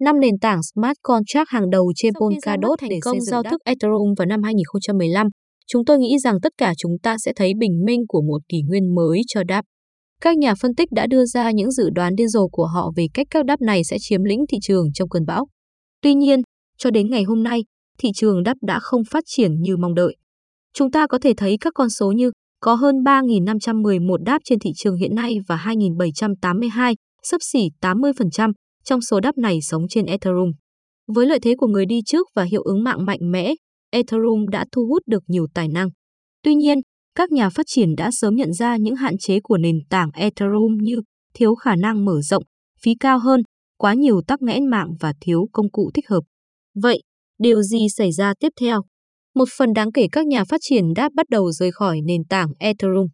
năm nền tảng smart contract hàng đầu trên Polkadot để công giao thức Ethereum vào năm 2015, chúng tôi nghĩ rằng tất cả chúng ta sẽ thấy bình minh của một kỷ nguyên mới cho DApp. Các nhà phân tích đã đưa ra những dự đoán điên rồ của họ về cách các đáp này sẽ chiếm lĩnh thị trường trong cơn bão. Tuy nhiên, cho đến ngày hôm nay, thị trường đáp đã không phát triển như mong đợi. Chúng ta có thể thấy các con số như có hơn 3.511 đáp trên thị trường hiện nay và 2.782, sấp xỉ 80% trong số đáp này sống trên Ethereum. Với lợi thế của người đi trước và hiệu ứng mạng mạnh mẽ, Ethereum đã thu hút được nhiều tài năng. Tuy nhiên, các nhà phát triển đã sớm nhận ra những hạn chế của nền tảng Ethereum như thiếu khả năng mở rộng, phí cao hơn, quá nhiều tắc nghẽn mạng và thiếu công cụ thích hợp. Vậy, điều gì xảy ra tiếp theo? Một phần đáng kể các nhà phát triển đáp bắt đầu rời khỏi nền tảng Ethereum.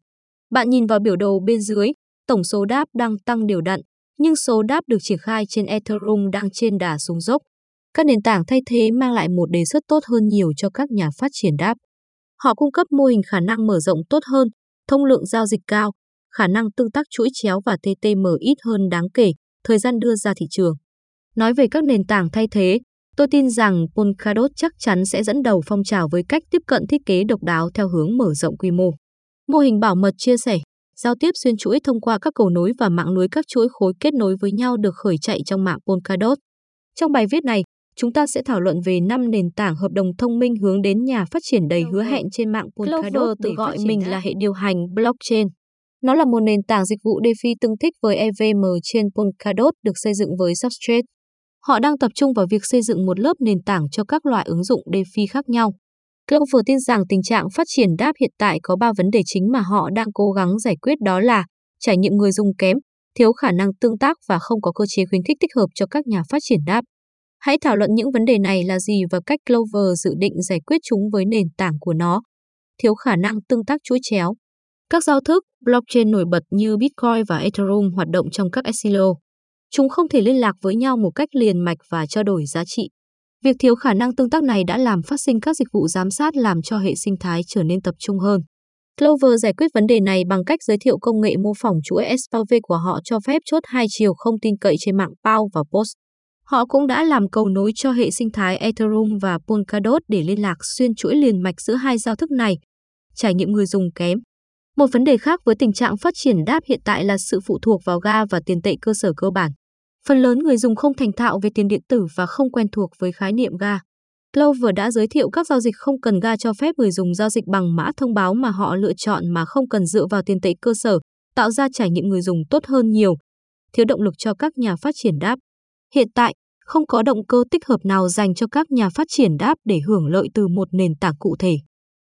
Bạn nhìn vào biểu đồ bên dưới, tổng số đáp đang tăng đều đặn, nhưng số đáp được triển khai trên Ethereum đang trên đà xuống dốc. Các nền tảng thay thế mang lại một đề xuất tốt hơn nhiều cho các nhà phát triển đáp. Họ cung cấp mô hình khả năng mở rộng tốt hơn, thông lượng giao dịch cao, khả năng tương tác chuỗi chéo và TTM ít hơn đáng kể, thời gian đưa ra thị trường. Nói về các nền tảng thay thế, tôi tin rằng Polkadot chắc chắn sẽ dẫn đầu phong trào với cách tiếp cận thiết kế độc đáo theo hướng mở rộng quy mô. Mô hình bảo mật chia sẻ, giao tiếp xuyên chuỗi thông qua các cầu nối và mạng lưới các chuỗi khối kết nối với nhau được khởi chạy trong mạng Polkadot. Trong bài viết này, chúng ta sẽ thảo luận về 5 nền tảng hợp đồng thông minh hướng đến nhà phát triển đầy hứa hẹn trên mạng Polkadot Clover tự gọi mình là hệ điều hành blockchain. Nó là một nền tảng dịch vụ DeFi tương thích với EVM trên Polkadot được xây dựng với Substrate. Họ đang tập trung vào việc xây dựng một lớp nền tảng cho các loại ứng dụng DeFi khác nhau. Clover tin rằng tình trạng phát triển đáp hiện tại có 3 vấn đề chính mà họ đang cố gắng giải quyết đó là trải nghiệm người dùng kém, thiếu khả năng tương tác và không có cơ chế khuyến khích thích hợp cho các nhà phát triển đáp. Hãy thảo luận những vấn đề này là gì và cách Clover dự định giải quyết chúng với nền tảng của nó. Thiếu khả năng tương tác chuỗi chéo. Các giao thức blockchain nổi bật như Bitcoin và Ethereum hoạt động trong các silo. Chúng không thể liên lạc với nhau một cách liền mạch và trao đổi giá trị. Việc thiếu khả năng tương tác này đã làm phát sinh các dịch vụ giám sát làm cho hệ sinh thái trở nên tập trung hơn. Clover giải quyết vấn đề này bằng cách giới thiệu công nghệ mô phỏng chuỗi SPV của họ cho phép chốt hai chiều không tin cậy trên mạng PAU và POST. Họ cũng đã làm cầu nối cho hệ sinh thái Ethereum và Polkadot để liên lạc xuyên chuỗi liền mạch giữa hai giao thức này. Trải nghiệm người dùng kém. Một vấn đề khác với tình trạng phát triển đáp hiện tại là sự phụ thuộc vào ga và tiền tệ cơ sở cơ bản. Phần lớn người dùng không thành thạo về tiền điện tử và không quen thuộc với khái niệm ga. Clover đã giới thiệu các giao dịch không cần ga cho phép người dùng giao dịch bằng mã thông báo mà họ lựa chọn mà không cần dựa vào tiền tệ cơ sở, tạo ra trải nghiệm người dùng tốt hơn nhiều. Thiếu động lực cho các nhà phát triển đáp. Hiện tại, không có động cơ tích hợp nào dành cho các nhà phát triển đáp để hưởng lợi từ một nền tảng cụ thể.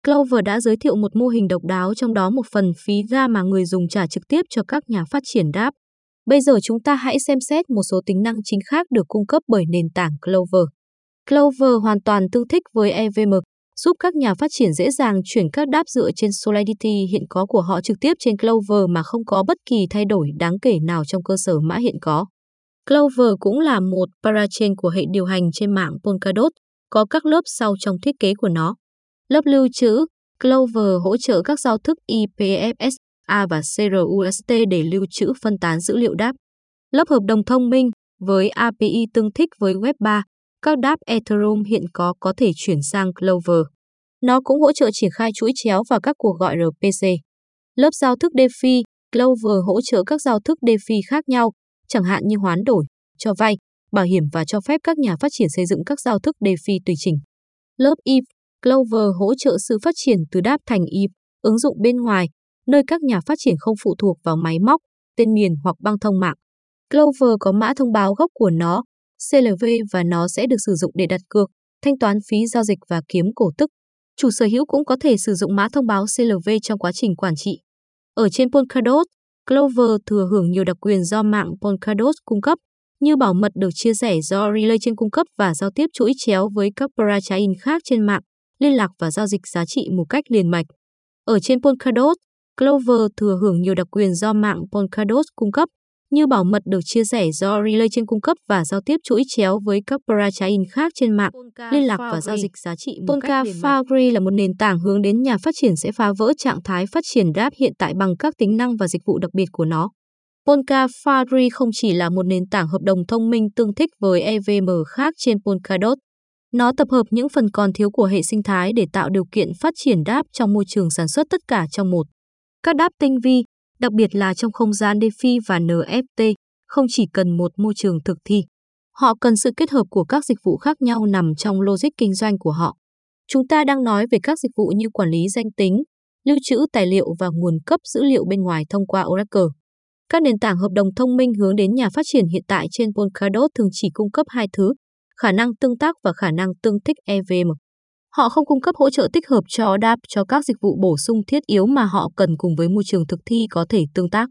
Clover đã giới thiệu một mô hình độc đáo trong đó một phần phí ga mà người dùng trả trực tiếp cho các nhà phát triển đáp. Bây giờ chúng ta hãy xem xét một số tính năng chính khác được cung cấp bởi nền tảng Clover. Clover hoàn toàn tương thích với EVM, giúp các nhà phát triển dễ dàng chuyển các đáp dựa trên Solidity hiện có của họ trực tiếp trên Clover mà không có bất kỳ thay đổi đáng kể nào trong cơ sở mã hiện có. Clover cũng là một parachain của hệ điều hành trên mạng Polkadot, có các lớp sau trong thiết kế của nó. Lớp lưu trữ, Clover hỗ trợ các giao thức IPFS, A và CRUST để lưu trữ phân tán dữ liệu đáp. Lớp hợp đồng thông minh, với API tương thích với Web 3, các đáp Ethereum hiện có có thể chuyển sang Clover. Nó cũng hỗ trợ triển khai chuỗi chéo và các cuộc gọi RPC. Lớp giao thức DeFi, Clover hỗ trợ các giao thức DeFi khác nhau, chẳng hạn như hoán đổi, cho vay, bảo hiểm và cho phép các nhà phát triển xây dựng các giao thức DeFi tùy chỉnh. Lớp ETH, Clover hỗ trợ sự phát triển từ đáp thành ETH, ứng dụng bên ngoài, nơi các nhà phát triển không phụ thuộc vào máy móc, tên miền hoặc băng thông mạng. Clover có mã thông báo gốc của nó, CLV và nó sẽ được sử dụng để đặt cược, thanh toán phí giao dịch và kiếm cổ tức. Chủ sở hữu cũng có thể sử dụng mã thông báo CLV trong quá trình quản trị. Ở trên Polkadot, Clover thừa hưởng nhiều đặc quyền do mạng Polkadot cung cấp, như bảo mật được chia sẻ do Relay trên cung cấp và giao tiếp chuỗi chéo với các parachain khác trên mạng, liên lạc và giao dịch giá trị một cách liền mạch. Ở trên Polkadot, Clover thừa hưởng nhiều đặc quyền do mạng Polkadot cung cấp, như bảo mật được chia sẻ do Relay trên cung cấp và giao tiếp chuỗi chéo với các parachain khác trên mạng, liên lạc và giao dịch giá trị Polka Foundry là một nền tảng hướng đến nhà phát triển sẽ phá vỡ trạng thái phát triển DApp hiện tại bằng các tính năng và dịch vụ đặc biệt của nó. Polka Foundry không chỉ là một nền tảng hợp đồng thông minh tương thích với EVM khác trên Polkadot. Nó tập hợp những phần còn thiếu của hệ sinh thái để tạo điều kiện phát triển đáp trong môi trường sản xuất tất cả trong một. Các đáp tinh vi, đặc biệt là trong không gian DeFi và NFT, không chỉ cần một môi trường thực thi. Họ cần sự kết hợp của các dịch vụ khác nhau nằm trong logic kinh doanh của họ. Chúng ta đang nói về các dịch vụ như quản lý danh tính, lưu trữ tài liệu và nguồn cấp dữ liệu bên ngoài thông qua Oracle. Các nền tảng hợp đồng thông minh hướng đến nhà phát triển hiện tại trên Polkadot thường chỉ cung cấp hai thứ, khả năng tương tác và khả năng tương thích EVM. Họ không cung cấp hỗ trợ tích hợp cho DApp cho các dịch vụ bổ sung thiết yếu mà họ cần cùng với môi trường thực thi có thể tương tác.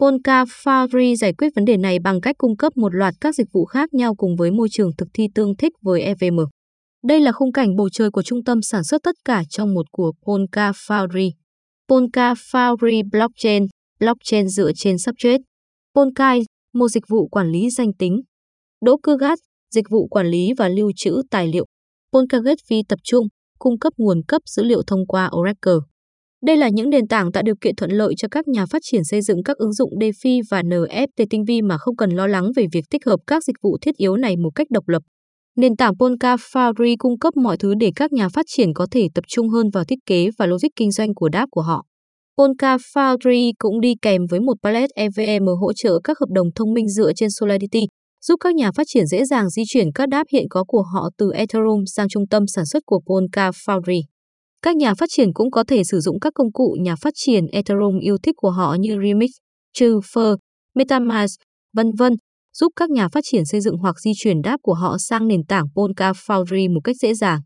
Polka Foundry giải quyết vấn đề này bằng cách cung cấp một loạt các dịch vụ khác nhau cùng với môi trường thực thi tương thích với EVM. Đây là khung cảnh bầu trời của trung tâm sản xuất tất cả trong một của Polka Foundry. Polka Foundry Blockchain, blockchain dựa trên substrate. Polkai, một dịch vụ quản lý danh tính. Đỗ cư gát, dịch vụ quản lý và lưu trữ tài liệu. Polkagate phi tập trung, cung cấp nguồn cấp dữ liệu thông qua Oracle. Đây là những nền tảng tạo điều kiện thuận lợi cho các nhà phát triển xây dựng các ứng dụng DeFi và NFT tinh vi mà không cần lo lắng về việc tích hợp các dịch vụ thiết yếu này một cách độc lập. Nền tảng Polka Foundry cung cấp mọi thứ để các nhà phát triển có thể tập trung hơn vào thiết kế và logic kinh doanh của đáp của họ. Polka Foundry cũng đi kèm với một palette EVM hỗ trợ các hợp đồng thông minh dựa trên Solidity, giúp các nhà phát triển dễ dàng di chuyển các đáp hiện có của họ từ Ethereum sang trung tâm sản xuất của Polka Foundry. Các nhà phát triển cũng có thể sử dụng các công cụ nhà phát triển Ethereum yêu thích của họ như Remix, Truefer, MetaMask, vân vân, giúp các nhà phát triển xây dựng hoặc di chuyển đáp của họ sang nền tảng Polka Foundry một cách dễ dàng.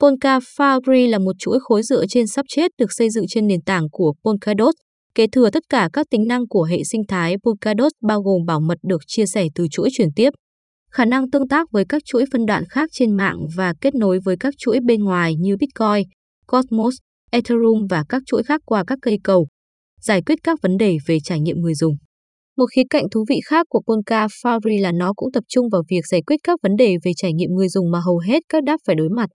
Polka Foundry là một chuỗi khối dựa trên substrate được xây dựng trên nền tảng của Polkadot, kế thừa tất cả các tính năng của hệ sinh thái Polkadot bao gồm bảo mật được chia sẻ từ chuỗi chuyển tiếp, khả năng tương tác với các chuỗi phân đoạn khác trên mạng và kết nối với các chuỗi bên ngoài như Bitcoin, Cosmos, Ethereum và các chuỗi khác qua các cây cầu, giải quyết các vấn đề về trải nghiệm người dùng. Một khía cạnh thú vị khác của Polka Foundry là nó cũng tập trung vào việc giải quyết các vấn đề về trải nghiệm người dùng mà hầu hết các đáp phải đối mặt.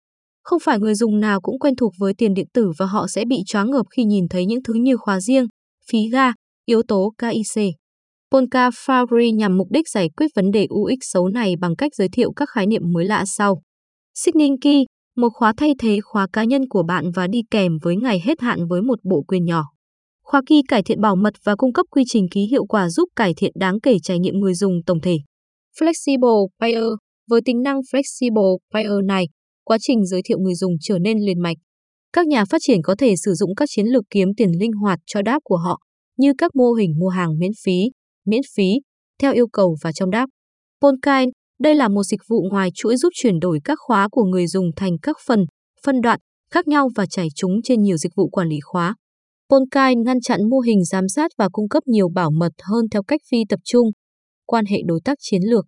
Không phải người dùng nào cũng quen thuộc với tiền điện tử và họ sẽ bị choáng ngợp khi nhìn thấy những thứ như khóa riêng, phí ga, yếu tố KIC. Polka Foundry nhằm mục đích giải quyết vấn đề UX xấu này bằng cách giới thiệu các khái niệm mới lạ sau. Signing Key, một khóa thay thế khóa cá nhân của bạn và đi kèm với ngày hết hạn với một bộ quyền nhỏ. Khóa key cải thiện bảo mật và cung cấp quy trình ký hiệu quả giúp cải thiện đáng kể trải nghiệm người dùng tổng thể. Flexible Payer Với tính năng Flexible Payer này, quá trình giới thiệu người dùng trở nên liền mạch. Các nhà phát triển có thể sử dụng các chiến lược kiếm tiền linh hoạt cho đáp của họ, như các mô hình mua hàng miễn phí, miễn phí, theo yêu cầu và trong đáp. Polkain đây là một dịch vụ ngoài chuỗi giúp chuyển đổi các khóa của người dùng thành các phần, phân đoạn khác nhau và chảy chúng trên nhiều dịch vụ quản lý khóa. Polkain ngăn chặn mô hình giám sát và cung cấp nhiều bảo mật hơn theo cách phi tập trung. Quan hệ đối tác chiến lược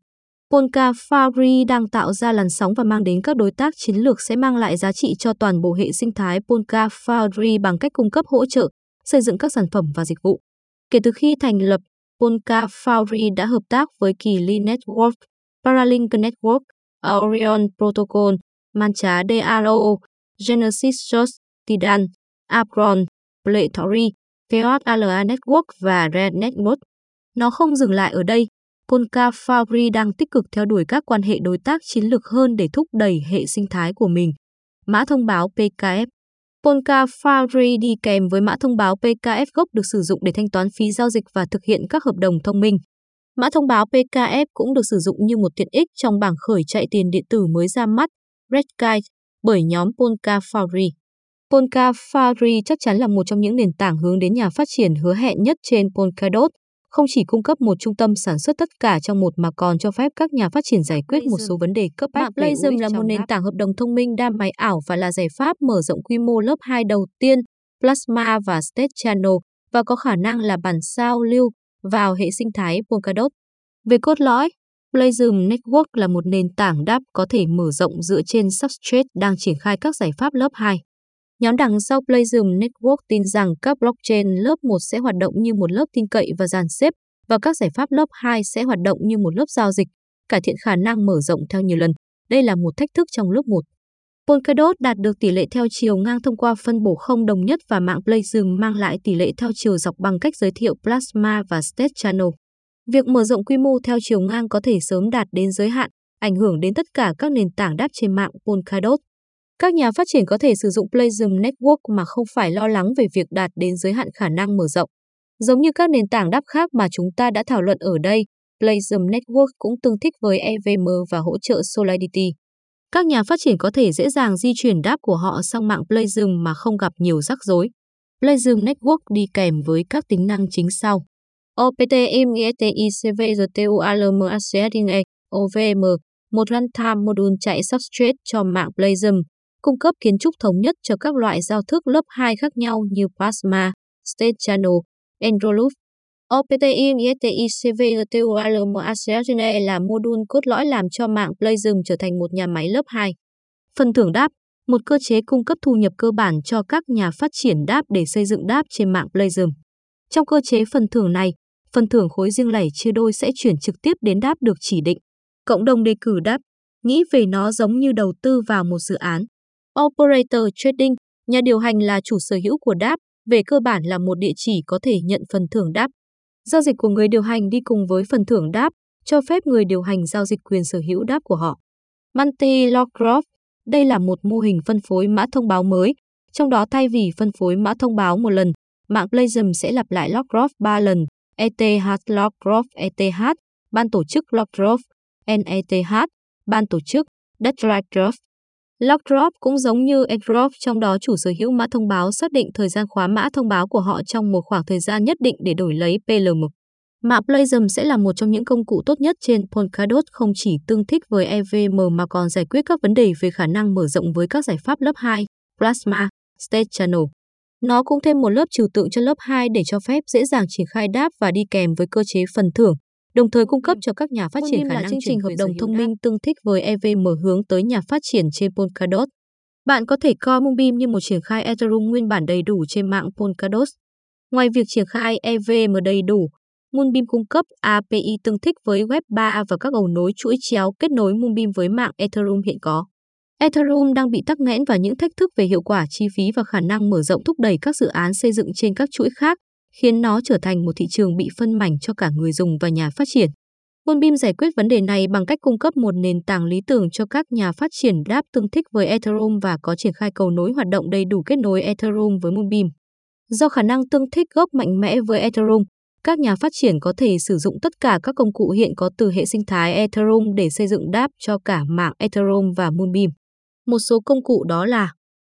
Polka Foundry đang tạo ra làn sóng và mang đến các đối tác chiến lược sẽ mang lại giá trị cho toàn bộ hệ sinh thái Polka Foundry bằng cách cung cấp hỗ trợ, xây dựng các sản phẩm và dịch vụ. Kể từ khi thành lập, Polka Foundry đã hợp tác với Kỳ Ly Network, Paralink Network, Orion Protocol, Mancha DAO, Genesis Source, Tidan, Apron, Playtory, Chaos ALA Network và Red Network. Nó không dừng lại ở đây, Polka Fabri đang tích cực theo đuổi các quan hệ đối tác chiến lược hơn để thúc đẩy hệ sinh thái của mình. Mã thông báo PKF Polka Fabri đi kèm với mã thông báo PKF gốc được sử dụng để thanh toán phí giao dịch và thực hiện các hợp đồng thông minh. Mã thông báo PKF cũng được sử dụng như một tiện ích trong bảng khởi chạy tiền điện tử mới ra mắt, Redkite, bởi nhóm Polka Fabri. Polka chắc chắn là một trong những nền tảng hướng đến nhà phát triển hứa hẹn nhất trên Polkadot, không chỉ cung cấp một trung tâm sản xuất tất cả trong một mà còn cho phép các nhà phát triển giải quyết một số vấn đề cấp bách. Playzum là một nền tảng hợp đồng thông minh đa máy ảo và là giải pháp mở rộng quy mô lớp 2 đầu tiên, Plasma và State Channel, và có khả năng là bản sao lưu vào hệ sinh thái Polkadot. Về cốt lõi, Playzum Network là một nền tảng đáp có thể mở rộng dựa trên Substrate đang triển khai các giải pháp lớp 2. Nhóm đằng sau Playzum Network tin rằng các blockchain lớp 1 sẽ hoạt động như một lớp tin cậy và dàn xếp, và các giải pháp lớp 2 sẽ hoạt động như một lớp giao dịch, cải thiện khả năng mở rộng theo nhiều lần. Đây là một thách thức trong lớp 1. Polkadot đạt được tỷ lệ theo chiều ngang thông qua phân bổ không đồng nhất và mạng Plasm mang lại tỷ lệ theo chiều dọc bằng cách giới thiệu Plasma và State Channel. Việc mở rộng quy mô theo chiều ngang có thể sớm đạt đến giới hạn, ảnh hưởng đến tất cả các nền tảng đáp trên mạng Polkadot. Các nhà phát triển có thể sử dụng Plasm Network mà không phải lo lắng về việc đạt đến giới hạn khả năng mở rộng. Giống như các nền tảng đáp khác mà chúng ta đã thảo luận ở đây, Plasm Network cũng tương thích với EVM và hỗ trợ Solidity. Các nhà phát triển có thể dễ dàng di chuyển đáp của họ sang mạng Plasm mà không gặp nhiều rắc rối. Plasm Network đi kèm với các tính năng chính sau. OPTMIETICVRTUALMACSINE OVM, một runtime module chạy substrate cho mạng Plasm, cung cấp kiến trúc thống nhất cho các loại giao thức lớp 2 khác nhau như Plasma, State Channel, Enroloop. OPTINETICVRTUALMACSINE là module cốt lõi làm cho mạng Playzum trở thành một nhà máy lớp 2. Phần thưởng đáp, một cơ chế cung cấp thu nhập cơ bản cho các nhà phát triển đáp để xây dựng đáp trên mạng Playzum. Trong cơ chế phần thưởng này, phần thưởng khối riêng lẻ chia đôi sẽ chuyển trực tiếp đến đáp được chỉ định. Cộng đồng đề cử đáp, nghĩ về nó giống như đầu tư vào một dự án. Operator Trading, nhà điều hành là chủ sở hữu của đáp, về cơ bản là một địa chỉ có thể nhận phần thưởng đáp. Giao dịch của người điều hành đi cùng với phần thưởng đáp, cho phép người điều hành giao dịch quyền sở hữu đáp của họ. Multi-log đây là một mô hình phân phối mã thông báo mới, trong đó thay vì phân phối mã thông báo một lần, mạng Plasm sẽ lặp lại log 3 lần, ETH log ETH, ban tổ chức log NETH, ban tổ chức, Deadline graph. Lockdrop cũng giống như airdrop trong đó chủ sở hữu mã thông báo xác định thời gian khóa mã thông báo của họ trong một khoảng thời gian nhất định để đổi lấy PLM. Mã Plasm sẽ là một trong những công cụ tốt nhất trên Polkadot không chỉ tương thích với EVM mà còn giải quyết các vấn đề về khả năng mở rộng với các giải pháp lớp 2, Plasma, State Channel. Nó cũng thêm một lớp trừu tượng cho lớp 2 để cho phép dễ dàng triển khai đáp và đi kèm với cơ chế phần thưởng, đồng thời cung cấp cho các nhà phát triển khả năng chương trình hợp đồng thông minh tương thích với EVM hướng tới nhà phát triển trên Polkadot. Bạn có thể coi Moonbeam như một triển khai Ethereum nguyên bản đầy đủ trên mạng Polkadot. Ngoài việc triển khai EVM đầy đủ, Moonbeam cung cấp API tương thích với Web3 và các cầu nối chuỗi chéo kết nối Moonbeam với mạng Ethereum hiện có. Ethereum đang bị tắc nghẽn và những thách thức về hiệu quả chi phí và khả năng mở rộng thúc đẩy các dự án xây dựng trên các chuỗi khác, khiến nó trở thành một thị trường bị phân mảnh cho cả người dùng và nhà phát triển. Moonbeam giải quyết vấn đề này bằng cách cung cấp một nền tảng lý tưởng cho các nhà phát triển đáp tương thích với Ethereum và có triển khai cầu nối hoạt động đầy đủ kết nối Ethereum với Moonbeam. Do khả năng tương thích gốc mạnh mẽ với Ethereum, các nhà phát triển có thể sử dụng tất cả các công cụ hiện có từ hệ sinh thái Ethereum để xây dựng đáp cho cả mạng Ethereum và Moonbeam. Một số công cụ đó là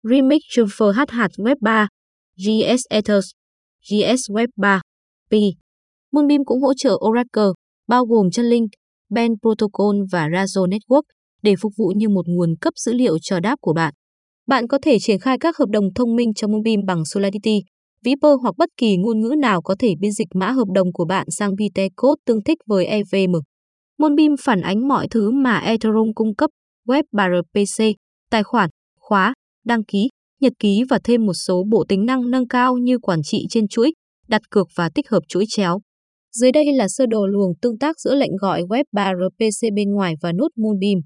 Remix Transfer HH Web 3, GS Ethers, GS Web 3, P. Moonbeam cũng hỗ trợ Oracle, bao gồm chân link, Ben Protocol và Razor Network để phục vụ như một nguồn cấp dữ liệu cho đáp của bạn. Bạn có thể triển khai các hợp đồng thông minh cho Moonbeam bằng Solidity, Viper hoặc bất kỳ ngôn ngữ nào có thể biên dịch mã hợp đồng của bạn sang Bitcode tương thích với EVM. Moonbeam phản ánh mọi thứ mà Ethereum cung cấp, web 3 RPC, tài khoản, khóa, đăng ký, nhật ký và thêm một số bộ tính năng nâng cao như quản trị trên chuỗi, đặt cược và tích hợp chuỗi chéo. Dưới đây là sơ đồ luồng tương tác giữa lệnh gọi web 3 RPC bên ngoài và nút Moonbeam.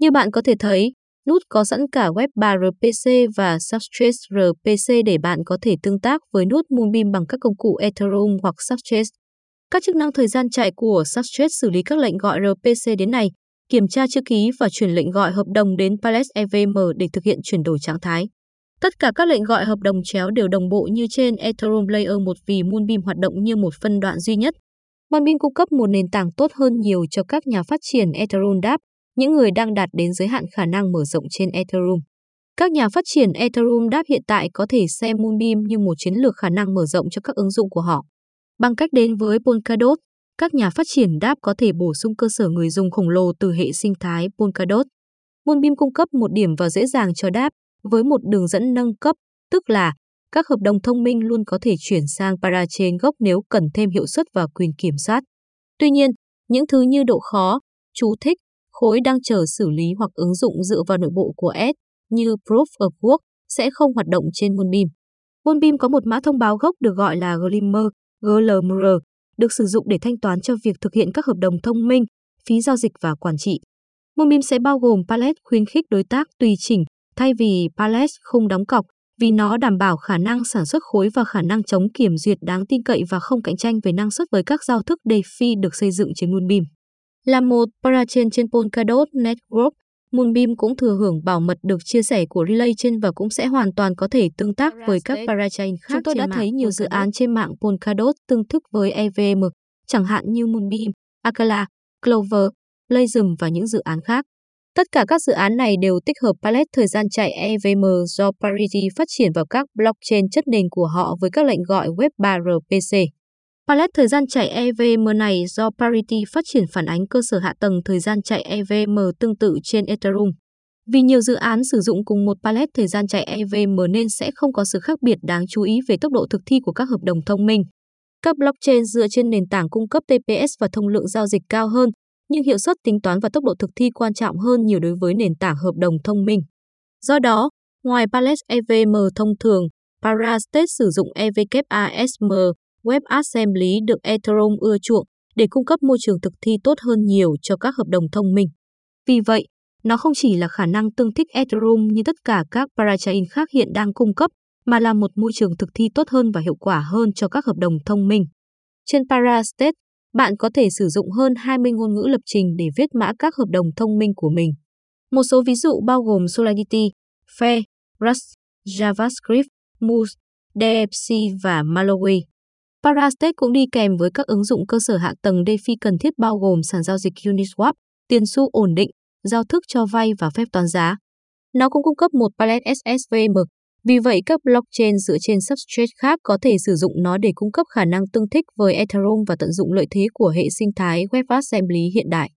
Như bạn có thể thấy, nút có sẵn cả web 3 RPC và Substrate RPC để bạn có thể tương tác với nút Moonbeam bằng các công cụ Ethereum hoặc Substrate. Các chức năng thời gian chạy của Substrate xử lý các lệnh gọi RPC đến này kiểm tra chữ ký và chuyển lệnh gọi hợp đồng đến Palace EVM để thực hiện chuyển đổi trạng thái. Tất cả các lệnh gọi hợp đồng chéo đều đồng bộ như trên Ethereum Layer 1 vì Moonbeam hoạt động như một phân đoạn duy nhất. Moonbeam cung cấp một nền tảng tốt hơn nhiều cho các nhà phát triển Ethereum DApp, những người đang đạt đến giới hạn khả năng mở rộng trên Ethereum. Các nhà phát triển Ethereum DApp hiện tại có thể xem Moonbeam như một chiến lược khả năng mở rộng cho các ứng dụng của họ. Bằng cách đến với Polkadot, các nhà phát triển đáp có thể bổ sung cơ sở người dùng khổng lồ từ hệ sinh thái Polkadot. Moonbeam cung cấp một điểm vào dễ dàng cho đáp với một đường dẫn nâng cấp, tức là các hợp đồng thông minh luôn có thể chuyển sang parachain gốc nếu cần thêm hiệu suất và quyền kiểm soát. Tuy nhiên, những thứ như độ khó, chú thích, khối đang chờ xử lý hoặc ứng dụng dựa vào nội bộ của S như Proof of Work sẽ không hoạt động trên Moonbeam. Moonbeam có một mã thông báo gốc được gọi là Glimmer, GLMR, được sử dụng để thanh toán cho việc thực hiện các hợp đồng thông minh, phí giao dịch và quản trị. Moonbeam sẽ bao gồm palette khuyến khích đối tác tùy chỉnh, thay vì Pallet không đóng cọc, vì nó đảm bảo khả năng sản xuất khối và khả năng chống kiểm duyệt đáng tin cậy và không cạnh tranh về năng suất với các giao thức DeFi được xây dựng trên Moonbeam. Là một parachain trên Polkadot Network, Moonbeam cũng thừa hưởng bảo mật được chia sẻ của Relay trên và cũng sẽ hoàn toàn có thể tương tác với các parachain khác. Chúng tôi đã thấy nhiều dự án trên mạng Polkadot tương thức với EVM, chẳng hạn như Moonbeam, Akala, Clover, Playzum và những dự án khác. Tất cả các dự án này đều tích hợp palette thời gian chạy EVM do Parity phát triển vào các blockchain chất nền của họ với các lệnh gọi Web 3 RPC. Palette thời gian chạy EVM này do Parity phát triển phản ánh cơ sở hạ tầng thời gian chạy EVM tương tự trên Ethereum. Vì nhiều dự án sử dụng cùng một palette thời gian chạy EVM nên sẽ không có sự khác biệt đáng chú ý về tốc độ thực thi của các hợp đồng thông minh. Các blockchain dựa trên nền tảng cung cấp TPS và thông lượng giao dịch cao hơn, nhưng hiệu suất tính toán và tốc độ thực thi quan trọng hơn nhiều đối với nền tảng hợp đồng thông minh. Do đó, ngoài Palette EVM thông thường, Parastate sử dụng EWASM, WebAssembly được Ethereum ưa chuộng để cung cấp môi trường thực thi tốt hơn nhiều cho các hợp đồng thông minh. Vì vậy, nó không chỉ là khả năng tương thích Ethereum như tất cả các parachain khác hiện đang cung cấp, mà là một môi trường thực thi tốt hơn và hiệu quả hơn cho các hợp đồng thông minh. Trên Parastate, bạn có thể sử dụng hơn 20 ngôn ngữ lập trình để viết mã các hợp đồng thông minh của mình. Một số ví dụ bao gồm Solidity, Fe, Rust, JavaScript, Moose, DFC và Malawi. Parastate cũng đi kèm với các ứng dụng cơ sở hạ tầng DeFi cần thiết bao gồm sàn giao dịch Uniswap, tiền xu ổn định, giao thức cho vay và phép toán giá. Nó cũng cung cấp một palette SSVM, vì vậy các blockchain dựa trên substrate khác có thể sử dụng nó để cung cấp khả năng tương thích với Ethereum và tận dụng lợi thế của hệ sinh thái WebAssembly hiện đại.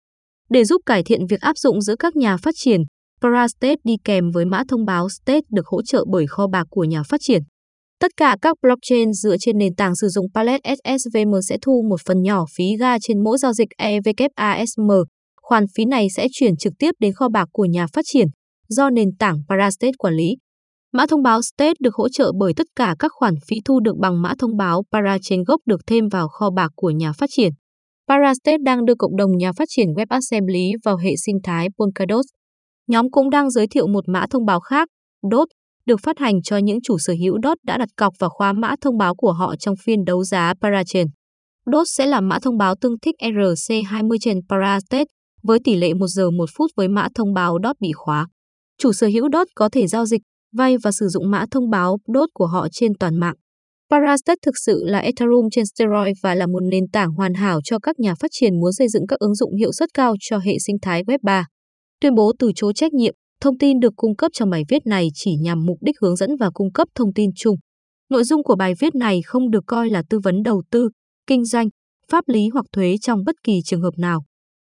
Để giúp cải thiện việc áp dụng giữa các nhà phát triển, Parastate đi kèm với mã thông báo State được hỗ trợ bởi kho bạc của nhà phát triển. Tất cả các blockchain dựa trên nền tảng sử dụng pallet SSVM sẽ thu một phần nhỏ phí ga trên mỗi giao dịch EVKASM. Khoản phí này sẽ chuyển trực tiếp đến kho bạc của nhà phát triển, do nền tảng Parastate quản lý. Mã thông báo State được hỗ trợ bởi tất cả các khoản phí thu được bằng mã thông báo Parachain gốc được thêm vào kho bạc của nhà phát triển. Parastate đang đưa cộng đồng nhà phát triển WebAssembly vào hệ sinh thái Polkadot. Nhóm cũng đang giới thiệu một mã thông báo khác, DOT, được phát hành cho những chủ sở hữu DOT đã đặt cọc và khóa mã thông báo của họ trong phiên đấu giá Parachain. DOT sẽ là mã thông báo tương thích ERC-20 trên Parastate với tỷ lệ 1 giờ 1 phút với mã thông báo DOT bị khóa. Chủ sở hữu DOT có thể giao dịch vay và sử dụng mã thông báo đốt của họ trên toàn mạng. Parastate thực sự là Ethereum trên steroid và là một nền tảng hoàn hảo cho các nhà phát triển muốn xây dựng các ứng dụng hiệu suất cao cho hệ sinh thái Web 3. Tuyên bố từ chối trách nhiệm, thông tin được cung cấp trong bài viết này chỉ nhằm mục đích hướng dẫn và cung cấp thông tin chung. Nội dung của bài viết này không được coi là tư vấn đầu tư, kinh doanh, pháp lý hoặc thuế trong bất kỳ trường hợp nào.